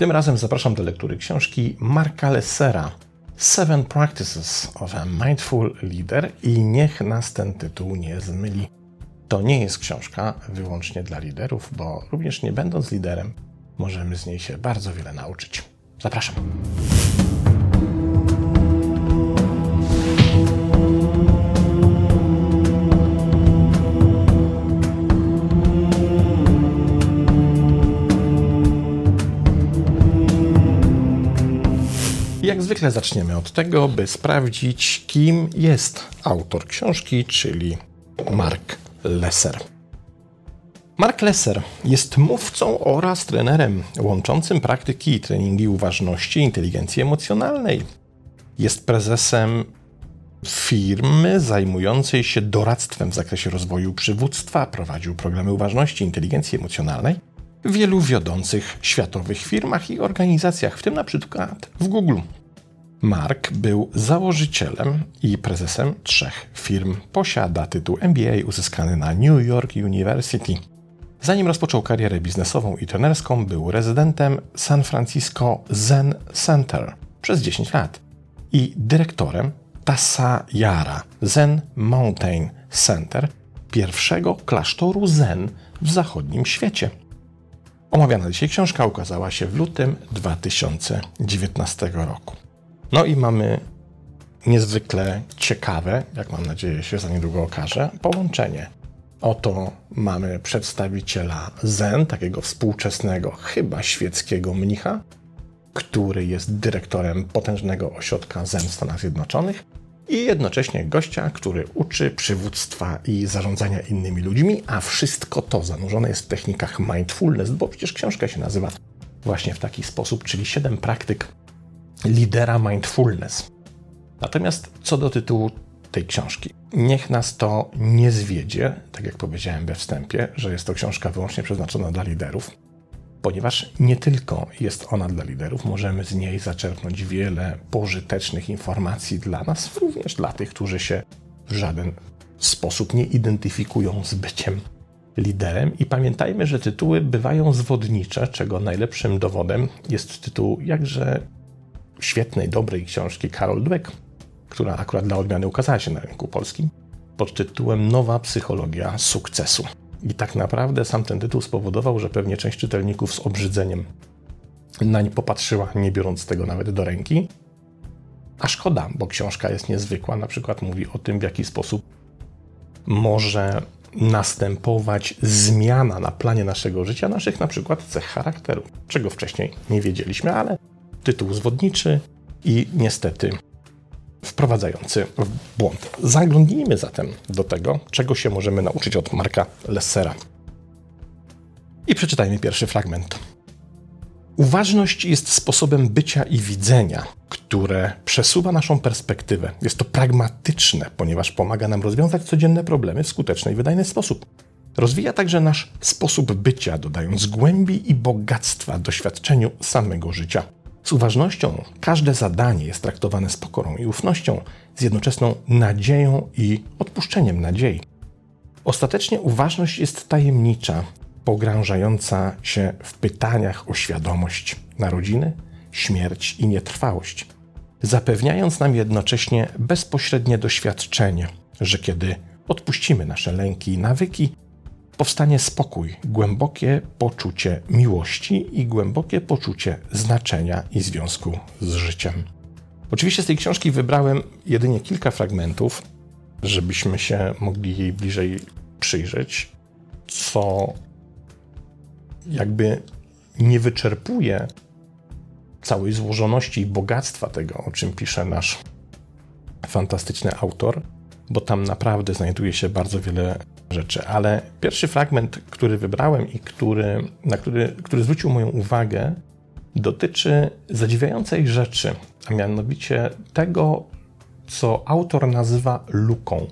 Tym razem zapraszam do lektury książki Marka Lessera Seven Practices of a Mindful Leader i niech nas ten tytuł nie zmyli. To nie jest książka wyłącznie dla liderów, bo również nie będąc liderem, możemy z niej się bardzo wiele nauczyć. Zapraszam. Jak zwykle zaczniemy od tego, by sprawdzić, kim jest autor książki, czyli Mark Lesser. Mark Lesser jest mówcą oraz trenerem łączącym praktyki i treningi uważności i inteligencji emocjonalnej. Jest prezesem firmy zajmującej się doradztwem w zakresie rozwoju przywództwa, prowadził programy uważności i inteligencji emocjonalnej w wielu wiodących światowych firmach i organizacjach, w tym na przykład w Google. Mark był założycielem i prezesem trzech firm. Posiada tytuł MBA uzyskany na New York University. Zanim rozpoczął karierę biznesową i trenerską, był rezydentem San Francisco Zen Center przez 10 lat i dyrektorem Tassajara Zen Mountain Center, pierwszego klasztoru Zen w zachodnim świecie. Omawiana dzisiaj książka ukazała się w lutym 2019 roku. No i mamy niezwykle ciekawe, jak mam nadzieję się za niedługo okaże, połączenie. Oto mamy przedstawiciela Zen, takiego współczesnego, chyba świeckiego mnicha, który jest dyrektorem potężnego ośrodka Zen w Stanach Zjednoczonych i jednocześnie gościa, który uczy przywództwa i zarządzania innymi ludźmi, a wszystko to zanurzone jest w technikach mindfulness, bo przecież książka się nazywa właśnie w taki sposób, czyli 7 praktyk lidera mindfulness. Natomiast co do tytułu tej książki, niech nas to nie zwiedzie, tak jak powiedziałem we wstępie, że jest to książka wyłącznie przeznaczona dla liderów, ponieważ nie tylko jest ona dla liderów, możemy z niej zaczerpnąć wiele pożytecznych informacji dla nas, również dla tych, którzy się w żaden sposób nie identyfikują z byciem liderem. I pamiętajmy, że tytuły bywają zwodnicze, czego najlepszym dowodem jest tytuł jakże świetnej, dobrej książki Karol Dweck, która akurat dla odmiany ukazała się na rynku polskim, pod tytułem Nowa psychologia sukcesu. I tak naprawdę sam ten tytuł spowodował, że pewnie część czytelników z obrzydzeniem nań popatrzyła, nie biorąc tego nawet do ręki. A szkoda, bo książka jest niezwykła. Na przykład mówi o tym, w jaki sposób może następować zmiana na planie naszego życia, naszych na przykład cech charakteru, czego wcześniej nie wiedzieliśmy, ale tytuł zwodniczy i niestety wprowadzający w błąd. Zaglądnijmy zatem do tego, czego się możemy nauczyć od Marka Lessera. I przeczytajmy pierwszy fragment. Uważność jest sposobem bycia i widzenia, które przesuwa naszą perspektywę. Jest to pragmatyczne, ponieważ pomaga nam rozwiązać codzienne problemy w skuteczny i wydajny sposób. Rozwija także nasz sposób bycia, dodając głębi i bogactwa doświadczeniu samego życia. Z uważnością każde zadanie jest traktowane z pokorą i ufnością, z jednoczesną nadzieją i odpuszczeniem nadziei. Ostatecznie uważność jest tajemnicza, pogrążająca się w pytaniach o świadomość, narodziny, śmierć i nietrwałość, zapewniając nam jednocześnie bezpośrednie doświadczenie, że kiedy odpuścimy nasze lęki i nawyki, powstanie spokój, głębokie poczucie miłości i głębokie poczucie znaczenia i związku z życiem. Oczywiście z tej książki wybrałem jedynie kilka fragmentów, żebyśmy się mogli jej bliżej przyjrzeć, co jakby nie wyczerpuje całej złożoności i bogactwa tego, o czym pisze nasz fantastyczny autor, bo tam naprawdę znajduje się bardzo wiele rzeczy. Ale pierwszy fragment, który wybrałem i który, na który, który zwrócił moją uwagę, dotyczy zadziwiającej rzeczy, a mianowicie tego, co autor nazywa luką.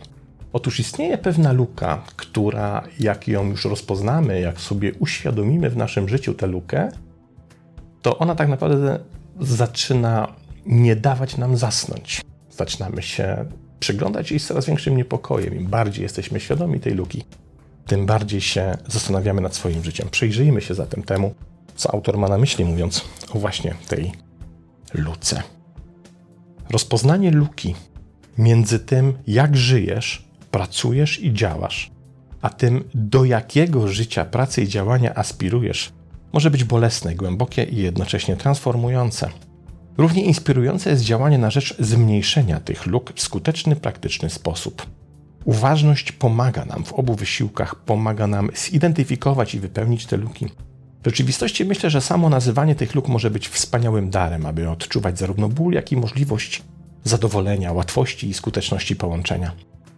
Otóż istnieje pewna luka, która, jak ją już rozpoznamy, jak sobie uświadomimy w naszym życiu tę lukę, to ona tak naprawdę zaczyna nie dawać nam zasnąć. Zaczynamy się przyglądać jej z coraz większym niepokojem. Im bardziej jesteśmy świadomi tej luki, tym bardziej się zastanawiamy nad swoim życiem. Przyjrzyjmy się zatem temu, co autor ma na myśli, mówiąc o właśnie tej luce. Rozpoznanie luki między tym, jak żyjesz, pracujesz i działasz, a tym, do jakiego życia, pracy i działania aspirujesz, może być bolesne, głębokie i jednocześnie transformujące. Równie inspirujące jest działanie na rzecz zmniejszenia tych luk w skuteczny, praktyczny sposób. Uważność pomaga nam w obu wysiłkach, pomaga nam zidentyfikować i wypełnić te luki. W rzeczywistości myślę, że samo nazywanie tych luk może być wspaniałym darem, aby odczuwać zarówno ból, jak i możliwość zadowolenia, łatwości i skuteczności połączenia.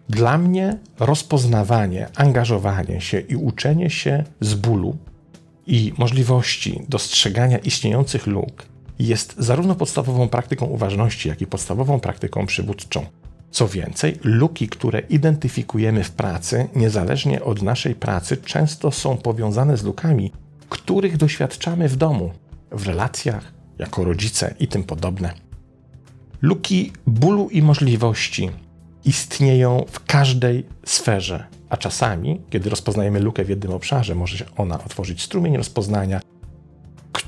Dla mnie rozpoznawanie, angażowanie się i uczenie się z bólu i możliwości dostrzegania istniejących luk jest zarówno podstawową praktyką uważności, jak i podstawową praktyką przywódczą. Co więcej, luki, które identyfikujemy w pracy, niezależnie od naszej pracy, często są powiązane z lukami, których doświadczamy w domu, w relacjach, jako rodzice i tym podobne. Luki bólu i możliwości istnieją w każdej sferze, a czasami, kiedy rozpoznajemy lukę w jednym obszarze, może się ona otworzyć strumień rozpoznania,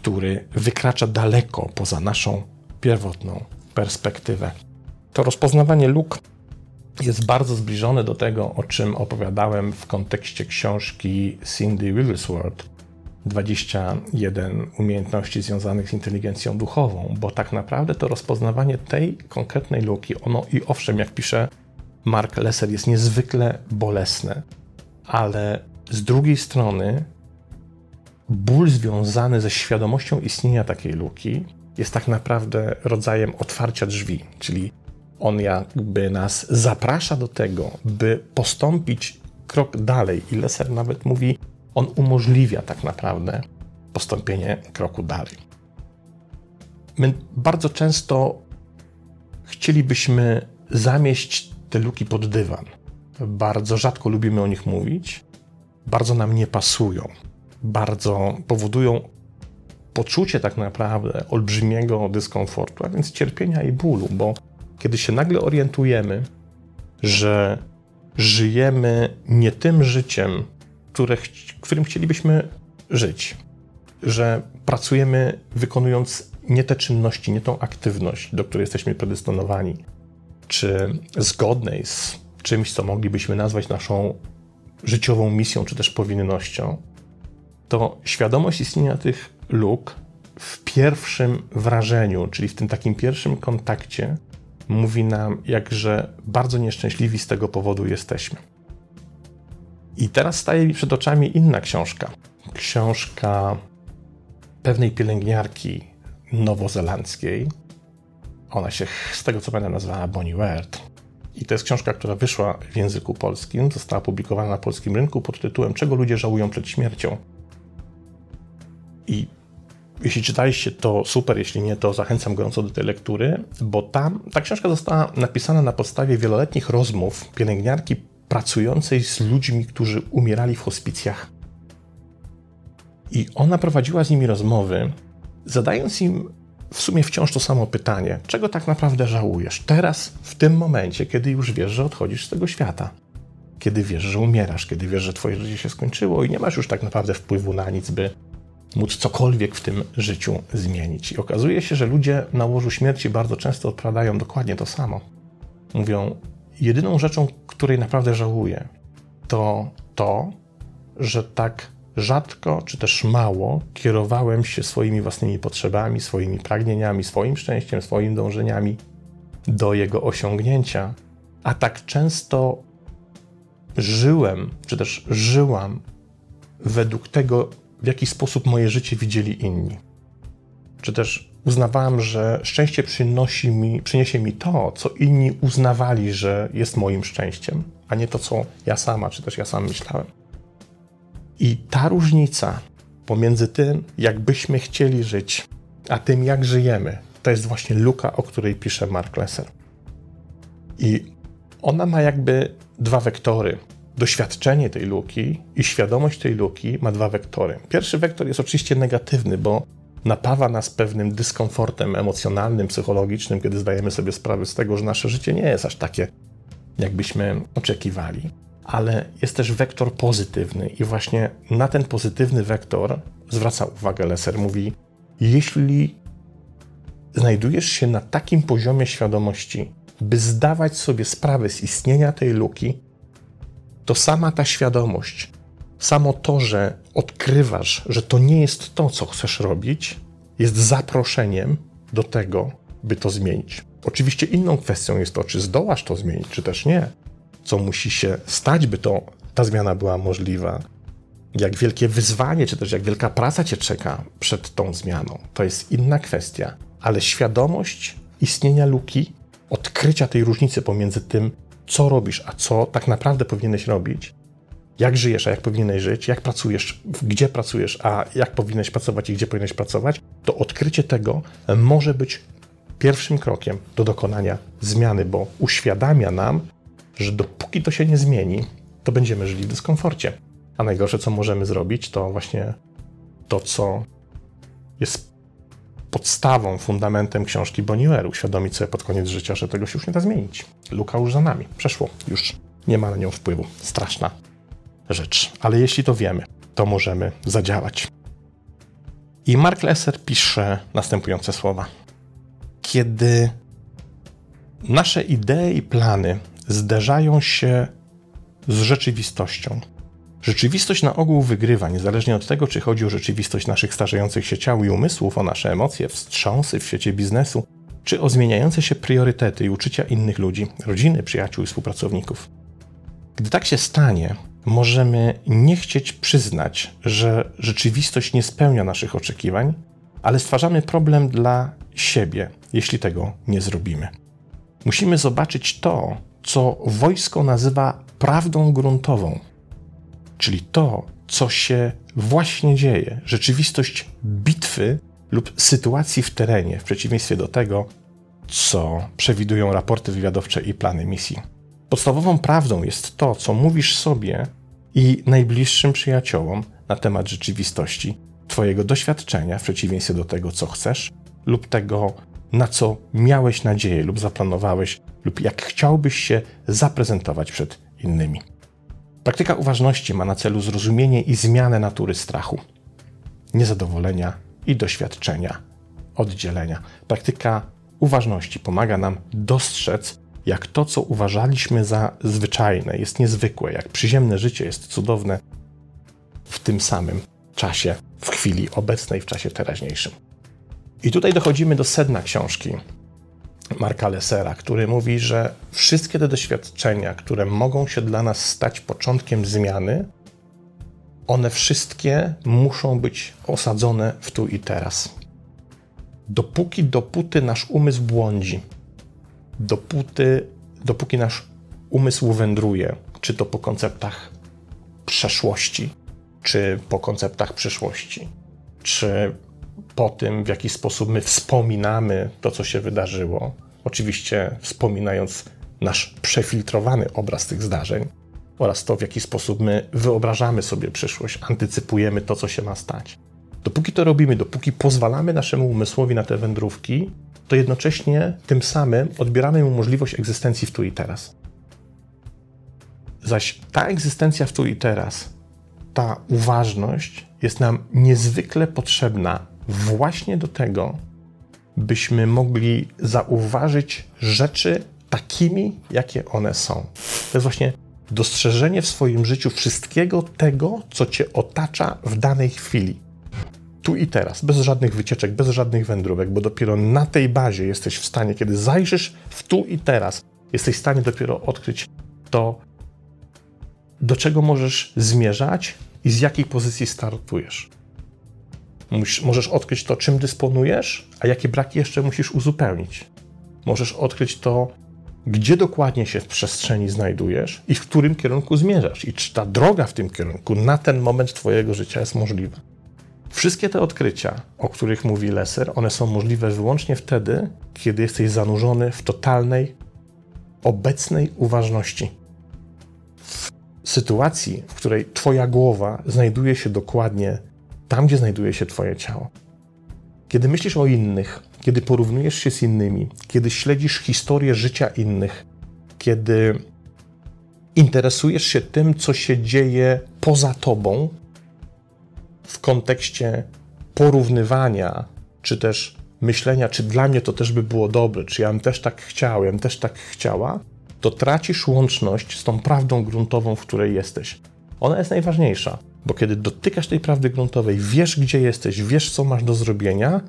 który wykracza daleko poza naszą pierwotną perspektywę. To rozpoznawanie luk jest bardzo zbliżone do tego, o czym opowiadałem w kontekście książki Cindy Wigglesworth 21 umiejętności związanych z inteligencją duchową, bo tak naprawdę to rozpoznawanie tej konkretnej luki, ono i owszem, jak pisze Mark Lesser, jest niezwykle bolesne, ale z drugiej strony ból związany ze świadomością istnienia takiej luki jest tak naprawdę rodzajem otwarcia drzwi, czyli on jakby nas zaprasza do tego, by postąpić krok dalej. I Lesser nawet mówi, on umożliwia tak naprawdę postąpienie kroku dalej. My bardzo często chcielibyśmy zamieść te luki pod dywan. Bardzo rzadko lubimy o nich mówić, bardzo nam nie pasują, bardzo powodują poczucie tak naprawdę olbrzymiego dyskomfortu, a więc cierpienia i bólu, bo kiedy się nagle orientujemy, że żyjemy nie tym życiem, które, którym chcielibyśmy żyć, że pracujemy wykonując nie te czynności, nie tą aktywność, do której jesteśmy predysponowani, czy zgodnej z czymś, co moglibyśmy nazwać naszą życiową misją, czy też powinnością, to świadomość istnienia tych luk w pierwszym wrażeniu, czyli w tym takim pierwszym kontakcie, mówi nam, jakże bardzo nieszczęśliwi z tego powodu jesteśmy. I teraz staje mi przed oczami inna książka. Książka pewnej pielęgniarki nowozelandzkiej. Ona się, z tego co pamiętam, nazywała Bonnie Ward. I to jest książka, która wyszła w języku polskim, została publikowana na polskim rynku pod tytułem Czego ludzie żałują przed śmiercią. I jeśli czytaliście, to super, jeśli nie, to zachęcam gorąco do tej lektury, bo tam ta książka została napisana na podstawie wieloletnich rozmów pielęgniarki pracującej z ludźmi, którzy umierali w hospicjach. I ona prowadziła z nimi rozmowy, zadając im w sumie wciąż to samo pytanie: czego tak naprawdę żałujesz teraz, w tym momencie, kiedy już wiesz, że odchodzisz z tego świata? Kiedy wiesz, że umierasz, kiedy wiesz, że twoje życie się skończyło i nie masz już tak naprawdę wpływu na nic, by móc cokolwiek w tym życiu zmienić. I okazuje się, że ludzie na łożu śmierci bardzo często odpowiadają dokładnie to samo. Mówią: Jedyną rzeczą, której naprawdę żałuję, to to, że tak rzadko czy też mało kierowałem się swoimi własnymi potrzebami, swoimi pragnieniami, swoim szczęściem, swoimi dążeniami do jego osiągnięcia, a tak często żyłem, czy też żyłam według tego, w jaki sposób moje życie widzieli inni. Czy też uznawałem, że szczęście przynosi mi, przyniesie mi to, co inni uznawali, że jest moim szczęściem, a nie to, co ja sama, czy też ja sam myślałem. I ta różnica pomiędzy tym, jakbyśmy chcieli żyć, a tym, jak żyjemy, to jest właśnie luka, o której pisze Mark Lesser. I ona ma jakby dwa wektory. Doświadczenie tej luki i świadomość tej luki ma dwa wektory. Pierwszy wektor jest oczywiście negatywny, bo napawa nas pewnym dyskomfortem emocjonalnym, psychologicznym, kiedy zdajemy sobie sprawę z tego, że nasze życie nie jest aż takie, jakbyśmy oczekiwali. ale jest też wektor pozytywny i właśnie na ten pozytywny wektor zwraca uwagę Leser. Mówi, jeśli znajdujesz się na takim poziomie świadomości, by zdawać sobie sprawę z istnienia tej luki, to sama ta świadomość, samo to, że odkrywasz, że to nie jest to, co chcesz robić, jest zaproszeniem do tego, by to zmienić. Oczywiście inną kwestią jest to, czy zdołasz to zmienić, czy też nie. Co musi się stać, by to, ta zmiana była możliwa. Jak wielkie wyzwanie, czy też jak wielka praca cię czeka przed tą zmianą, to jest inna kwestia. Ale świadomość istnienia luki, odkrycia tej różnicy pomiędzy tym, co robisz, a co tak naprawdę powinieneś robić, jak żyjesz, a jak powinieneś żyć, jak pracujesz, gdzie pracujesz, a jak powinieneś pracować i gdzie powinieneś pracować, to odkrycie tego może być pierwszym krokiem do dokonania zmiany, bo uświadamia nam, że dopóki to się nie zmieni, to będziemy żyli w dyskomforcie. A najgorsze, co możemy zrobić, to właśnie to, co jest podstawą, fundamentem książki Boniuer. Uświadomić sobie pod koniec życia, że tego się już nie da zmienić. Luka już za nami. Przeszło. Już nie ma na nią wpływu. Straszna rzecz. Ale jeśli to wiemy, to możemy zadziałać. I Mark Lesser pisze następujące słowa. Kiedy nasze idee i plany zderzają się z rzeczywistością, Rzeczywistość na ogół wygrywa, niezależnie od tego, czy chodzi o rzeczywistość naszych starzejących się ciał i umysłów, o nasze emocje, wstrząsy w świecie biznesu, czy o zmieniające się priorytety i uczucia innych ludzi, rodziny, przyjaciół i współpracowników. Gdy tak się stanie, możemy nie chcieć przyznać, że rzeczywistość nie spełnia naszych oczekiwań, ale stwarzamy problem dla siebie, jeśli tego nie zrobimy. Musimy zobaczyć to, co wojsko nazywa prawdą gruntową, czyli to, co się właśnie dzieje, rzeczywistość bitwy lub sytuacji w terenie, w przeciwieństwie do tego, co przewidują raporty wywiadowcze i plany misji. Podstawową prawdą jest to, co mówisz sobie i najbliższym przyjaciołom na temat rzeczywistości, Twojego doświadczenia, w przeciwieństwie do tego, co chcesz, lub tego, na co miałeś nadzieję, lub zaplanowałeś, lub jak chciałbyś się zaprezentować przed innymi. Praktyka uważności ma na celu zrozumienie i zmianę natury strachu, niezadowolenia i doświadczenia oddzielenia. Praktyka uważności pomaga nam dostrzec, jak to, co uważaliśmy za zwyczajne, jest niezwykłe, jak przyziemne życie jest cudowne w tym samym czasie, w chwili obecnej, w czasie teraźniejszym. I tutaj dochodzimy do sedna książki, Marka Lessera, który mówi, że wszystkie te doświadczenia, które mogą się dla nas stać początkiem zmiany, one wszystkie muszą być osadzone w tu i teraz. Dopóki, dopóty nasz umysł błądzi, dopóty, dopóki nasz umysł wędruje, czy to po konceptach przeszłości, czy po konceptach przyszłości, czy po tym, w jaki sposób my wspominamy to, co się wydarzyło, oczywiście wspominając nasz przefiltrowany obraz tych zdarzeń oraz to, w jaki sposób my wyobrażamy sobie przyszłość, antycypujemy to, co się ma stać. Dopóki to robimy, dopóki pozwalamy naszemu umysłowi na te wędrówki, to jednocześnie tym samym odbieramy mu możliwość egzystencji w tu i teraz. Zaś ta egzystencja w tu i teraz, ta uważność jest nam niezwykle potrzebna właśnie do tego, byśmy mogli zauważyć rzeczy takimi, jakie one są. To jest właśnie dostrzeżenie w swoim życiu wszystkiego tego, co cię otacza w danej chwili. Tu i teraz, bez żadnych wycieczek, bez żadnych wędrówek, bo dopiero na tej bazie jesteś w stanie, kiedy zajrzysz w tu i teraz, jesteś w stanie dopiero odkryć to, do czego możesz zmierzać i z jakiej pozycji startujesz. Możesz odkryć to, czym dysponujesz, a jakie braki jeszcze musisz uzupełnić. Możesz odkryć to, gdzie dokładnie się w przestrzeni znajdujesz i w którym kierunku zmierzasz, i czy ta droga w tym kierunku na ten moment Twojego życia jest możliwa. Wszystkie te odkrycia, o których mówi Lesser, one są możliwe wyłącznie wtedy, kiedy jesteś zanurzony w totalnej, obecnej uważności. W sytuacji, w której Twoja głowa znajduje się dokładnie tam, gdzie znajduje się Twoje ciało. Kiedy myślisz o innych, kiedy porównujesz się z innymi, kiedy śledzisz historię życia innych, kiedy interesujesz się tym, co się dzieje poza tobą w kontekście porównywania, czy też myślenia, czy dla mnie to też by było dobre, czy ja bym też tak chciał, ja bym też tak chciała, to tracisz łączność z tą prawdą gruntową, w której jesteś. Ona jest najważniejsza, bo kiedy dotykasz tej prawdy gruntowej, wiesz gdzie jesteś, wiesz co masz do zrobienia,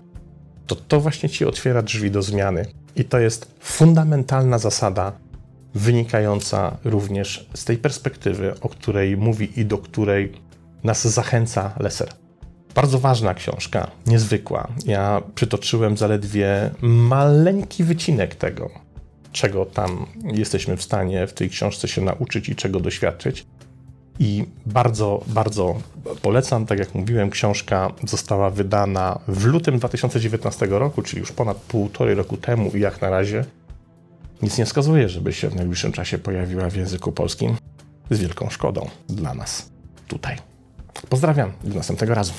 to to właśnie ci otwiera drzwi do zmiany. I to jest fundamentalna zasada, wynikająca również z tej perspektywy, o której mówi i do której nas zachęca Leser. Bardzo ważna książka, niezwykła. Ja przytoczyłem zaledwie maleńki wycinek tego, czego tam jesteśmy w stanie w tej książce się nauczyć i czego doświadczyć. I bardzo, bardzo polecam. Tak jak mówiłem, książka została wydana w lutym 2019 roku, czyli już ponad półtorej roku temu i jak na razie nic nie wskazuje, żeby się w najbliższym czasie pojawiła w języku polskim. Z wielką szkodą dla nas tutaj. Pozdrawiam do następnego razu.